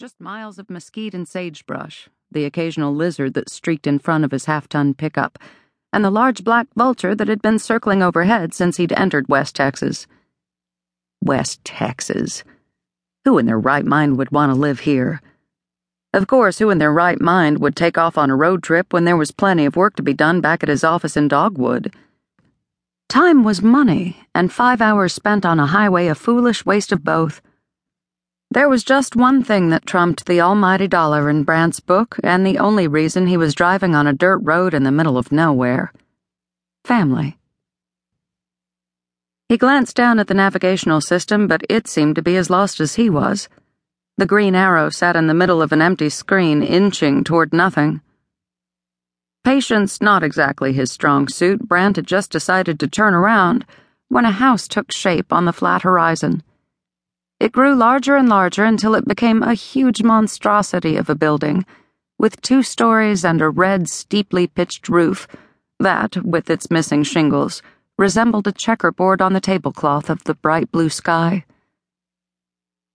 Just miles of mesquite and sagebrush, the occasional lizard that streaked in front of his half ton pickup, and the large black vulture that had been circling overhead since he'd entered West Texas. West Texas. Who in their right mind would want to live here? Of course, who in their right mind would take off on a road trip when there was plenty of work to be done back at his office in Dogwood? Time was money, and five hours spent on a highway a foolish waste of both. There was just one thing that trumped the almighty dollar in Brant's book, and the only reason he was driving on a dirt road in the middle of nowhere family. He glanced down at the navigational system, but it seemed to be as lost as he was. The green arrow sat in the middle of an empty screen, inching toward nothing. Patience not exactly his strong suit, Brant had just decided to turn around when a house took shape on the flat horizon. It grew larger and larger until it became a huge monstrosity of a building, with two stories and a red, steeply pitched roof that, with its missing shingles, resembled a checkerboard on the tablecloth of the bright blue sky.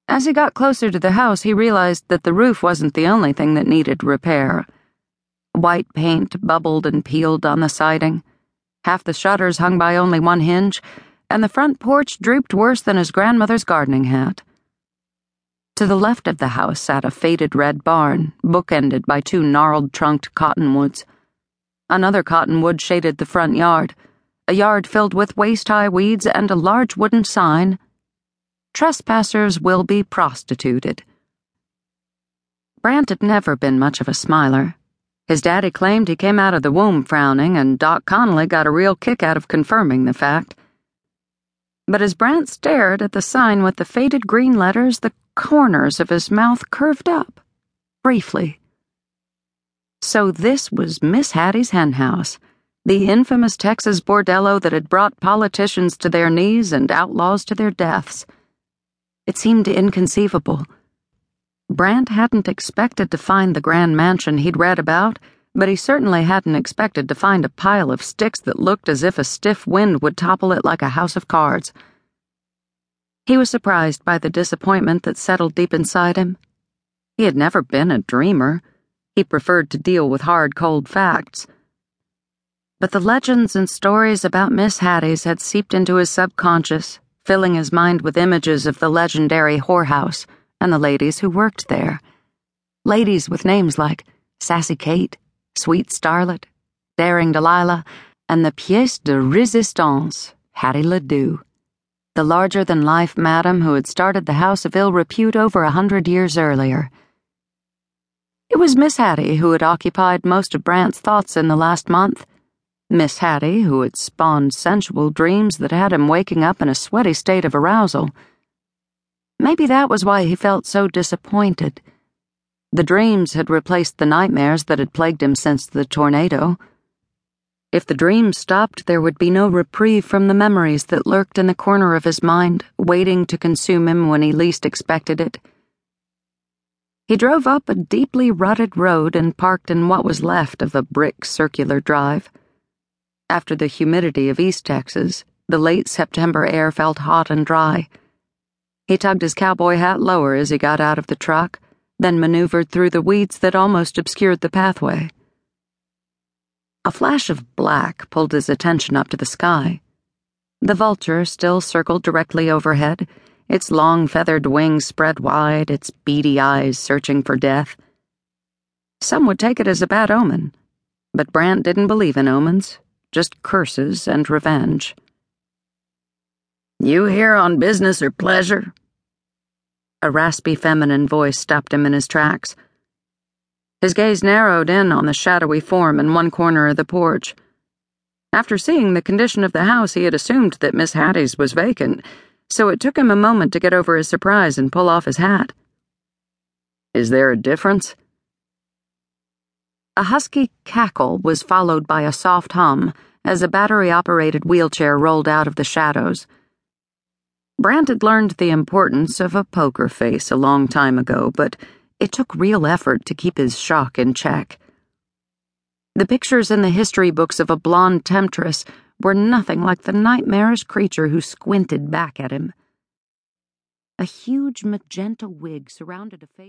As he got closer to the house, he realized that the roof wasn't the only thing that needed repair. White paint bubbled and peeled on the siding. Half the shutters hung by only one hinge and the front porch drooped worse than his grandmother's gardening hat. To the left of the house sat a faded red barn, bookended by two gnarled trunked cottonwoods. Another cottonwood shaded the front yard, a yard filled with waist high weeds and a large wooden sign Trespassers will be prostituted. Brant had never been much of a smiler. His daddy claimed he came out of the womb frowning, and Doc Connolly got a real kick out of confirming the fact. But as Brant stared at the sign with the faded green letters, the corners of his mouth curved up, briefly. So this was Miss Hattie's hen house, the infamous Texas bordello that had brought politicians to their knees and outlaws to their deaths. It seemed inconceivable. Brant hadn't expected to find the grand mansion he'd read about but he certainly hadn't expected to find a pile of sticks that looked as if a stiff wind would topple it like a house of cards. He was surprised by the disappointment that settled deep inside him. He had never been a dreamer. He preferred to deal with hard, cold facts. But the legends and stories about Miss Hattie's had seeped into his subconscious, filling his mind with images of the legendary whorehouse and the ladies who worked there. Ladies with names like Sassy Kate, Sweet Starlet, Daring Delilah, and the pièce de résistance, Hattie Ledoux, the larger than life madam who had started the house of ill repute over a hundred years earlier. It was Miss Hattie who had occupied most of Brant's thoughts in the last month. Miss Hattie, who had spawned sensual dreams that had him waking up in a sweaty state of arousal. Maybe that was why he felt so disappointed. The dreams had replaced the nightmares that had plagued him since the tornado. If the dreams stopped, there would be no reprieve from the memories that lurked in the corner of his mind, waiting to consume him when he least expected it. He drove up a deeply rutted road and parked in what was left of a brick circular drive. After the humidity of East Texas, the late September air felt hot and dry. He tugged his cowboy hat lower as he got out of the truck then maneuvered through the weeds that almost obscured the pathway. A flash of black pulled his attention up to the sky. The vulture still circled directly overhead, its long feathered wings spread wide, its beady eyes searching for death. Some would take it as a bad omen, but Brant didn't believe in omens, just curses and revenge. You here on business or pleasure? A raspy feminine voice stopped him in his tracks. His gaze narrowed in on the shadowy form in one corner of the porch. After seeing the condition of the house, he had assumed that Miss Hattie's was vacant, so it took him a moment to get over his surprise and pull off his hat. Is there a difference? A husky cackle was followed by a soft hum as a battery operated wheelchair rolled out of the shadows. Brant had learned the importance of a poker face a long time ago, but it took real effort to keep his shock in check. The pictures in the history books of a blonde temptress were nothing like the nightmarish creature who squinted back at him. A huge magenta wig surrounded a face.